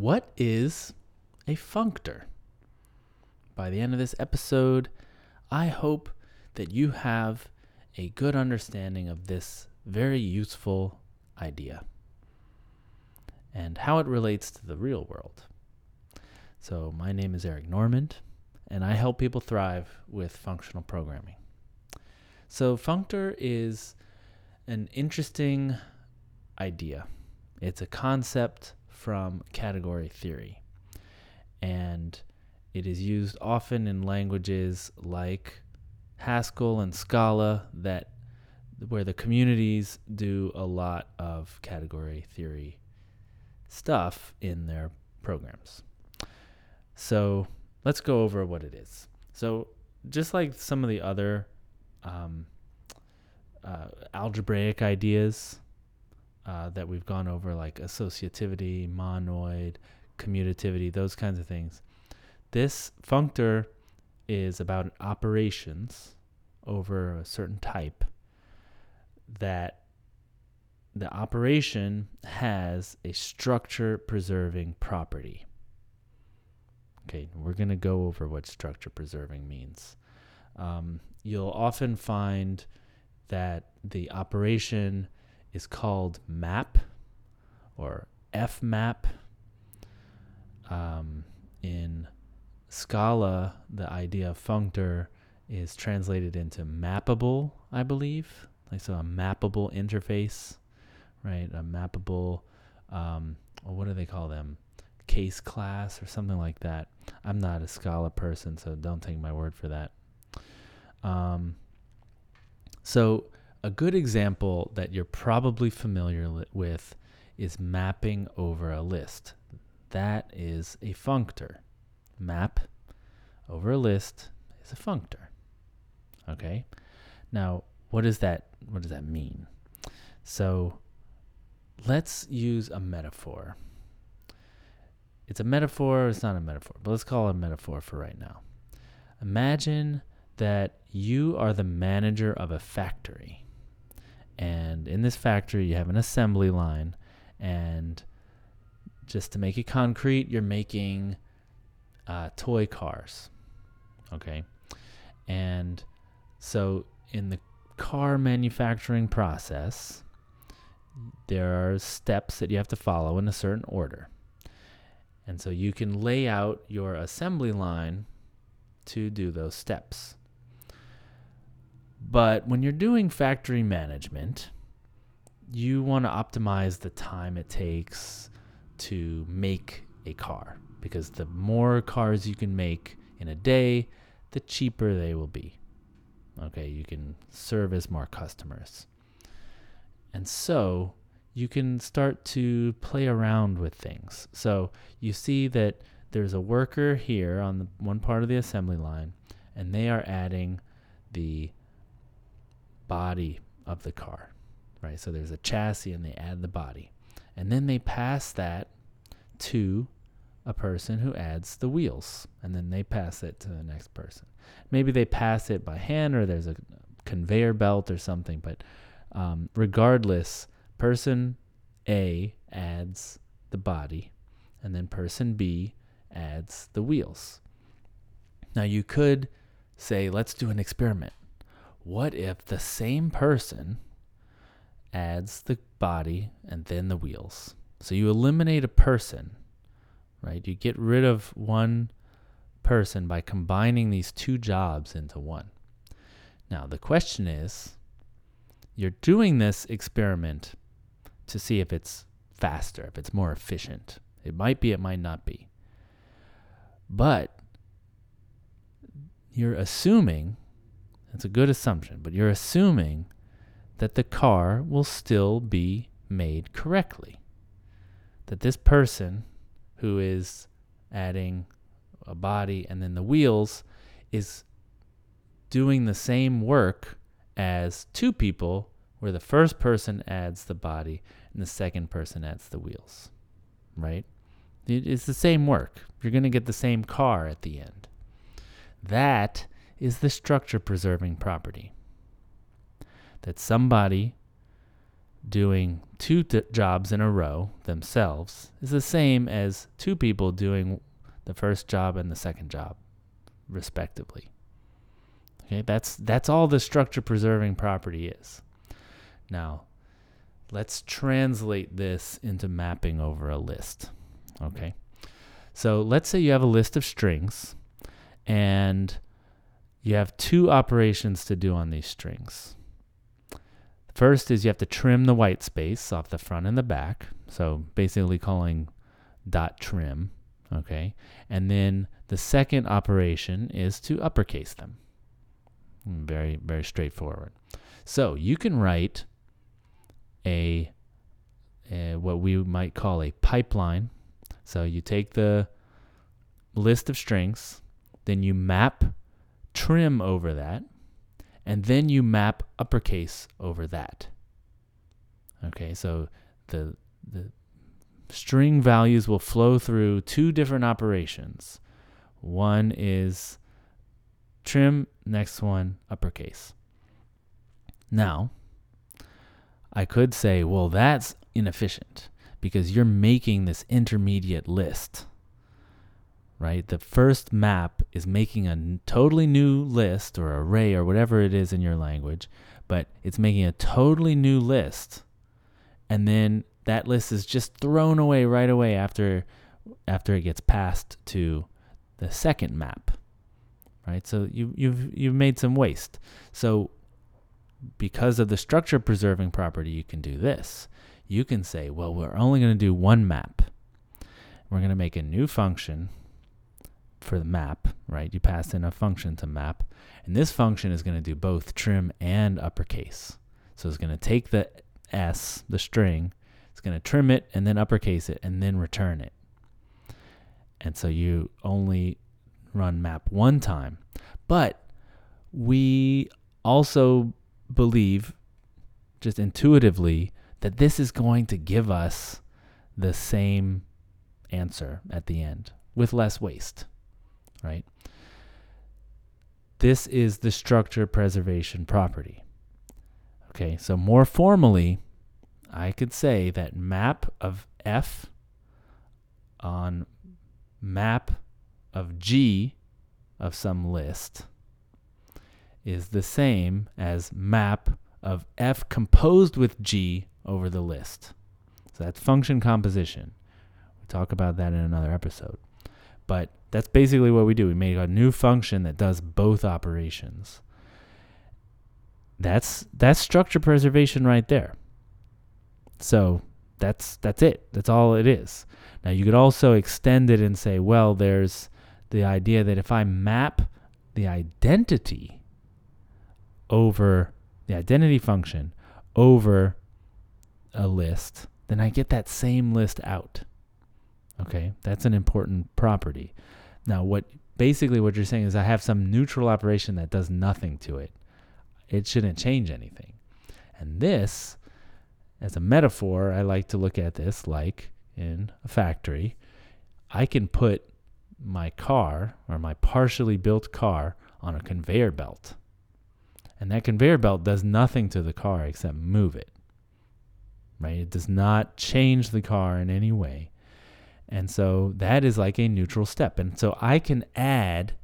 what is a functor? By the end of this episode, I hope that you have a good understanding of this very useful idea and how it relates to the real world. So, my name is Eric Normand, and I help people thrive with functional programming. So, functor is an interesting idea. It's a concept from category theory. And it is used often in languages like Haskell and Scala that where the communities do a lot of category theory stuff in their programs. So let's go over what it is. So just like some of the other um, uh, algebraic ideas uh, that we've gone over, like associativity, monoid, commutativity, those kinds of things. This functor is about operations over a certain type that the operation has a structure preserving property. Okay, we're going to go over what structure preserving means. Um, you'll often find that the operation is called map or fmap. Um, in Scala, the idea of functor is translated into mappable, I believe. Like so, a mappable interface, right? A mappable, um, what do they call them? Case class or something like that. I'm not a Scala person, so don't take my word for that. Um, so a good example that you're probably familiar li- with is mapping over a list. That is a functor. Map over a list is a functor. Okay? Now, what does that what does that mean? So, let's use a metaphor. It's a metaphor, it's not a metaphor, but let's call it a metaphor for right now. Imagine that you are the manager of a factory and in this factory, you have an assembly line. And just to make it concrete, you're making uh, toy cars. Okay. And so in the car manufacturing process, there are steps that you have to follow in a certain order. And so you can lay out your assembly line to do those steps. But when you're doing factory management, you want to optimize the time it takes to make a car because the more cars you can make in a day, the cheaper they will be. Okay, you can service more customers. And so you can start to play around with things. So you see that there's a worker here on the one part of the assembly line, and they are adding the body of the car, right? So there's a chassis and they add the body. And then they pass that to a person who adds the wheels. And then they pass it to the next person. Maybe they pass it by hand or there's a conveyor belt or something. But um, regardless, person A adds the body and then person B adds the wheels. Now you could say, let's do an experiment what if the same person adds the body and then the wheels? So you eliminate a person, right? You get rid of one person by combining these two jobs into one. Now, the question is you're doing this experiment to see if it's faster, if it's more efficient. It might be, it might not be. But you're assuming it's a good assumption, but you're assuming that the car will still be made correctly. That this person who is adding a body and then the wheels is doing the same work as two people where the first person adds the body and the second person adds the wheels. Right? It's the same work. You're going to get the same car at the end. That is the structure preserving property. That somebody doing two t- jobs in a row themselves is the same as two people doing the first job and the second job respectively. Okay, that's that's all the structure preserving property is. Now, let's translate this into mapping over a list. Okay. So, let's say you have a list of strings and you have two operations to do on these strings. First is you have to trim the white space off the front and the back. So basically calling dot trim, okay? And then the second operation is to uppercase them. Very, very straightforward. So you can write a, a what we might call a pipeline. So you take the list of strings, then you map trim over that, and then you map uppercase over that. Okay, so the the string values will flow through two different operations. One is trim, next one uppercase. Now, I could say, well, that's inefficient because you're making this intermediate list right? The first map is making a totally new list or array or whatever it is in your language, but it's making a totally new list. And then that list is just thrown away right away after after it gets passed to the second map. Right? So you you've you've made some waste. So because of the structure preserving property, you can do this. You can say, well, we're only going to do one map. We're going to make a new function for the map, right? You pass in a function to map, and this function is going to do both trim and uppercase. So it's going to take the s, the string, it's going to trim it and then uppercase it and then return it. And so you only run map one time. But we also believe just intuitively that this is going to give us the same answer at the end with less waste right? This is the structure preservation property. Okay, so more formally, I could say that map of F on map of G of some list is the same as map of F composed with G over the list. So that's function composition. We'll talk about that in another episode. But that's basically what we do. We make a new function that does both operations. That's that's structure preservation right there. So that's that's it. That's all it is. Now you could also extend it and say, well, there's the idea that if I map the identity over the identity function over a list, then I get that same list out. Okay, that's an important property. Now, what basically what you're saying is I have some neutral operation that does nothing to it. It shouldn't change anything. And this, as a metaphor, I like to look at this like in a factory. I can put my car or my partially built car on a conveyor belt. And that conveyor belt does nothing to the car except move it. Right? It does not change the car in any way. And so that is like a neutral step. And so I can add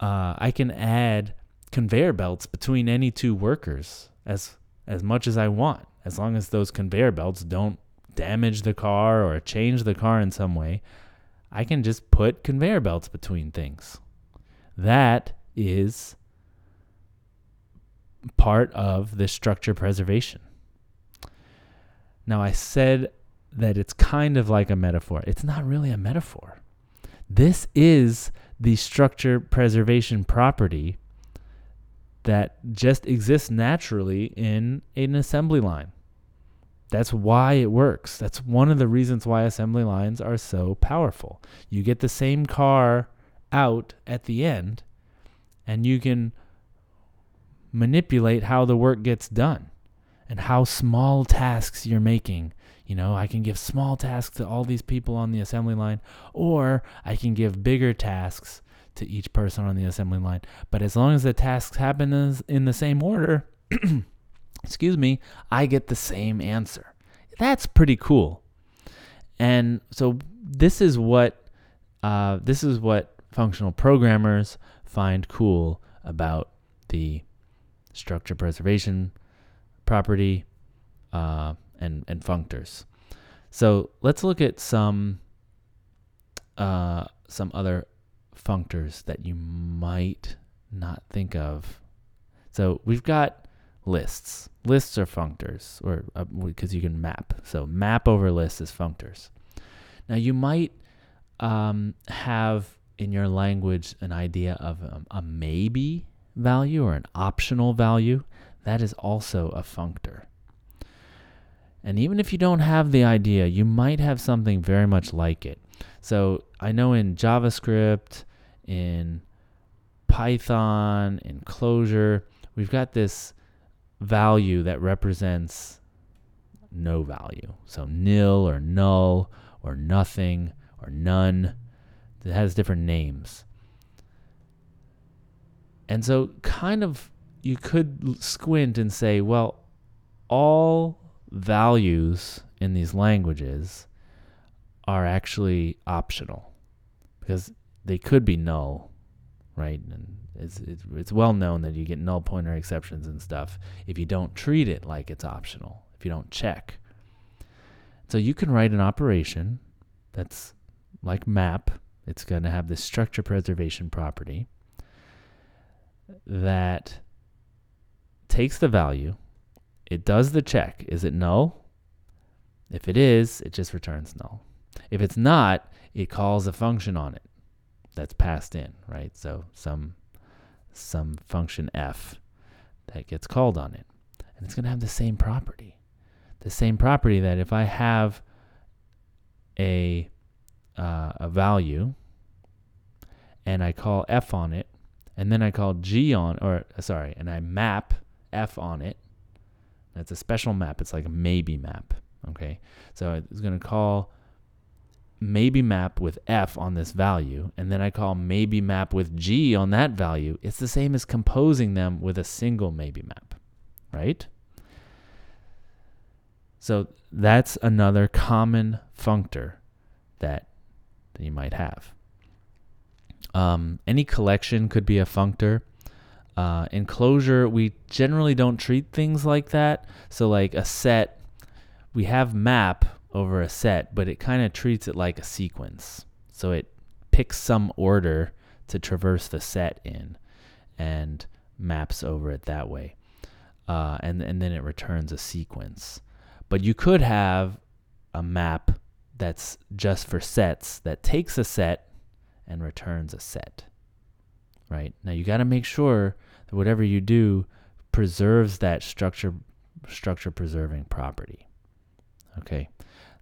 uh, I can add conveyor belts between any two workers as as much as I want, as long as those conveyor belts don't damage the car or change the car in some way. I can just put conveyor belts between things. That is part of the structure preservation. Now, I said that it's kind of like a metaphor. It's not really a metaphor. This is the structure preservation property that just exists naturally in an assembly line. That's why it works. That's one of the reasons why assembly lines are so powerful. You get the same car out at the end, and you can manipulate how the work gets done and how small tasks you're making you know, I can give small tasks to all these people on the assembly line, or I can give bigger tasks to each person on the assembly line. But as long as the tasks happen in the same order, excuse me, I get the same answer. That's pretty cool. And so this is what uh, this is what functional programmers find cool about the structure preservation property uh, and and functors. So let's look at some uh, some other functors that you might not think of. So we've got lists. Lists are functors, or because uh, you can map. So map over lists is functors. Now you might um, have in your language an idea of a, a maybe value or an optional value. That is also a functor. And even if you don't have the idea, you might have something very much like it. So I know in JavaScript, in Python, in Clojure, we've got this value that represents no value. So nil or null or nothing or none. It has different names. And so, kind of, you could squint and say, well, all values in these languages are actually optional because they could be null, right? And it's, it's, it's well known that you get null pointer exceptions and stuff if you don't treat it like it's optional, if you don't check. So you can write an operation that's like map, it's going to have this structure preservation property that takes the value, it does the check. Is it null? If it is, it just returns null. If it's not, it calls a function on it that's passed in, right? So some some function f that gets called on it. And it's going to have the same property. The same property that if I have a uh, a value and I call f on it, and then I call g on, or sorry, and I map f on it. That's a special map. It's like a maybe map. Okay, so it's going to call maybe map with f on this value, and then I call maybe map with g on that value. It's the same as composing them with a single maybe map, right? So that's another common functor that that you might have. Um, any collection could be a functor. Uh, in Clojure, we generally don't treat things like that. So, like a set, we have map over a set, but it kind of treats it like a sequence. So it picks some order to traverse the set in and maps over it that way. Uh, and, and then it returns a sequence. But you could have a map that's just for sets that takes a set and returns a set. Right? Now you got to make sure that whatever you do preserves that structure structure preserving property. Okay.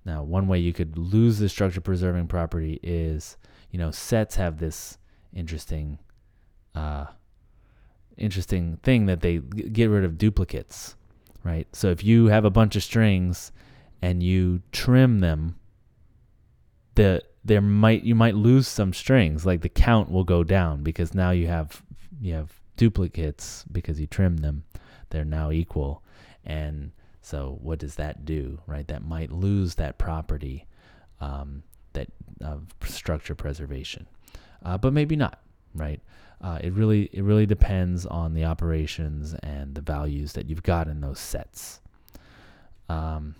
Now, one way you could lose the structure preserving property is, you know, sets have this interesting uh interesting thing that they get rid of duplicates, right? So if you have a bunch of strings and you trim them the there might you might lose some strings like the count will go down because now you have you have duplicates because you trim them. They're now equal. And so what does that do right? That might lose that property um, that of structure preservation. Uh, but maybe not right? Uh, it really it really depends on the operations and the values that you've got in those sets. Um,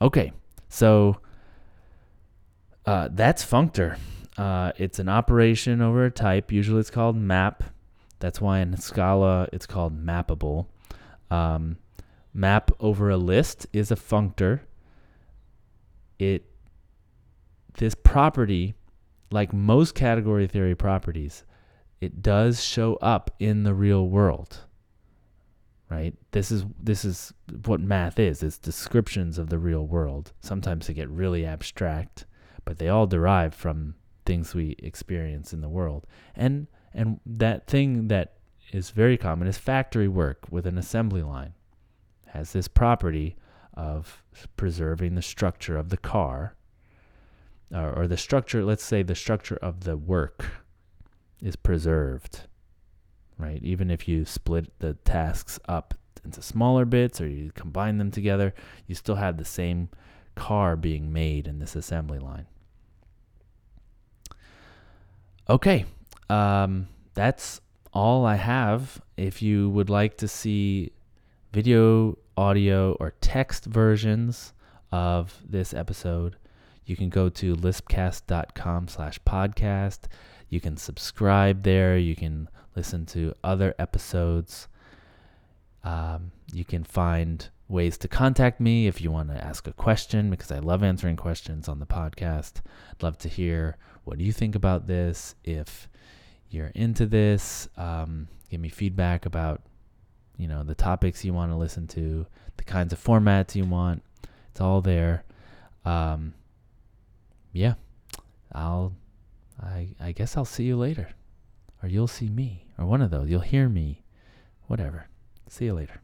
okay. So uh, that's functor. Uh, it's an operation over a type. Usually it's called map. That's why in Scala it's called mappable. Um, map over a list is a functor. It this property, like most category theory properties, it does show up in the real world. Right? This is this is what math is. It's descriptions of the real world. Sometimes they get really abstract but they all derive from things we experience in the world. And and that thing that is very common is factory work with an assembly line. Has this property of preserving the structure of the car or, or the structure, let's say the structure of the work is preserved. Right? Even if you split the tasks up into smaller bits or you combine them together, you still have the same car being made in this assembly line. Okay, um, that's all I have. If you would like to see video, audio, or text versions of this episode, you can go to lispcast.com slash podcast. You can subscribe there. You can listen to other episodes. Um, you can find ways to contact me if you want to ask a question because I love answering questions on the podcast. I'd love to hear what do you think about this. If you're into this, um, give me feedback about you know the topics you want to listen to, the kinds of formats you want. It's all there. Um, yeah, I'll. I I guess I'll see you later, or you'll see me, or one of those. You'll hear me, whatever. See you later.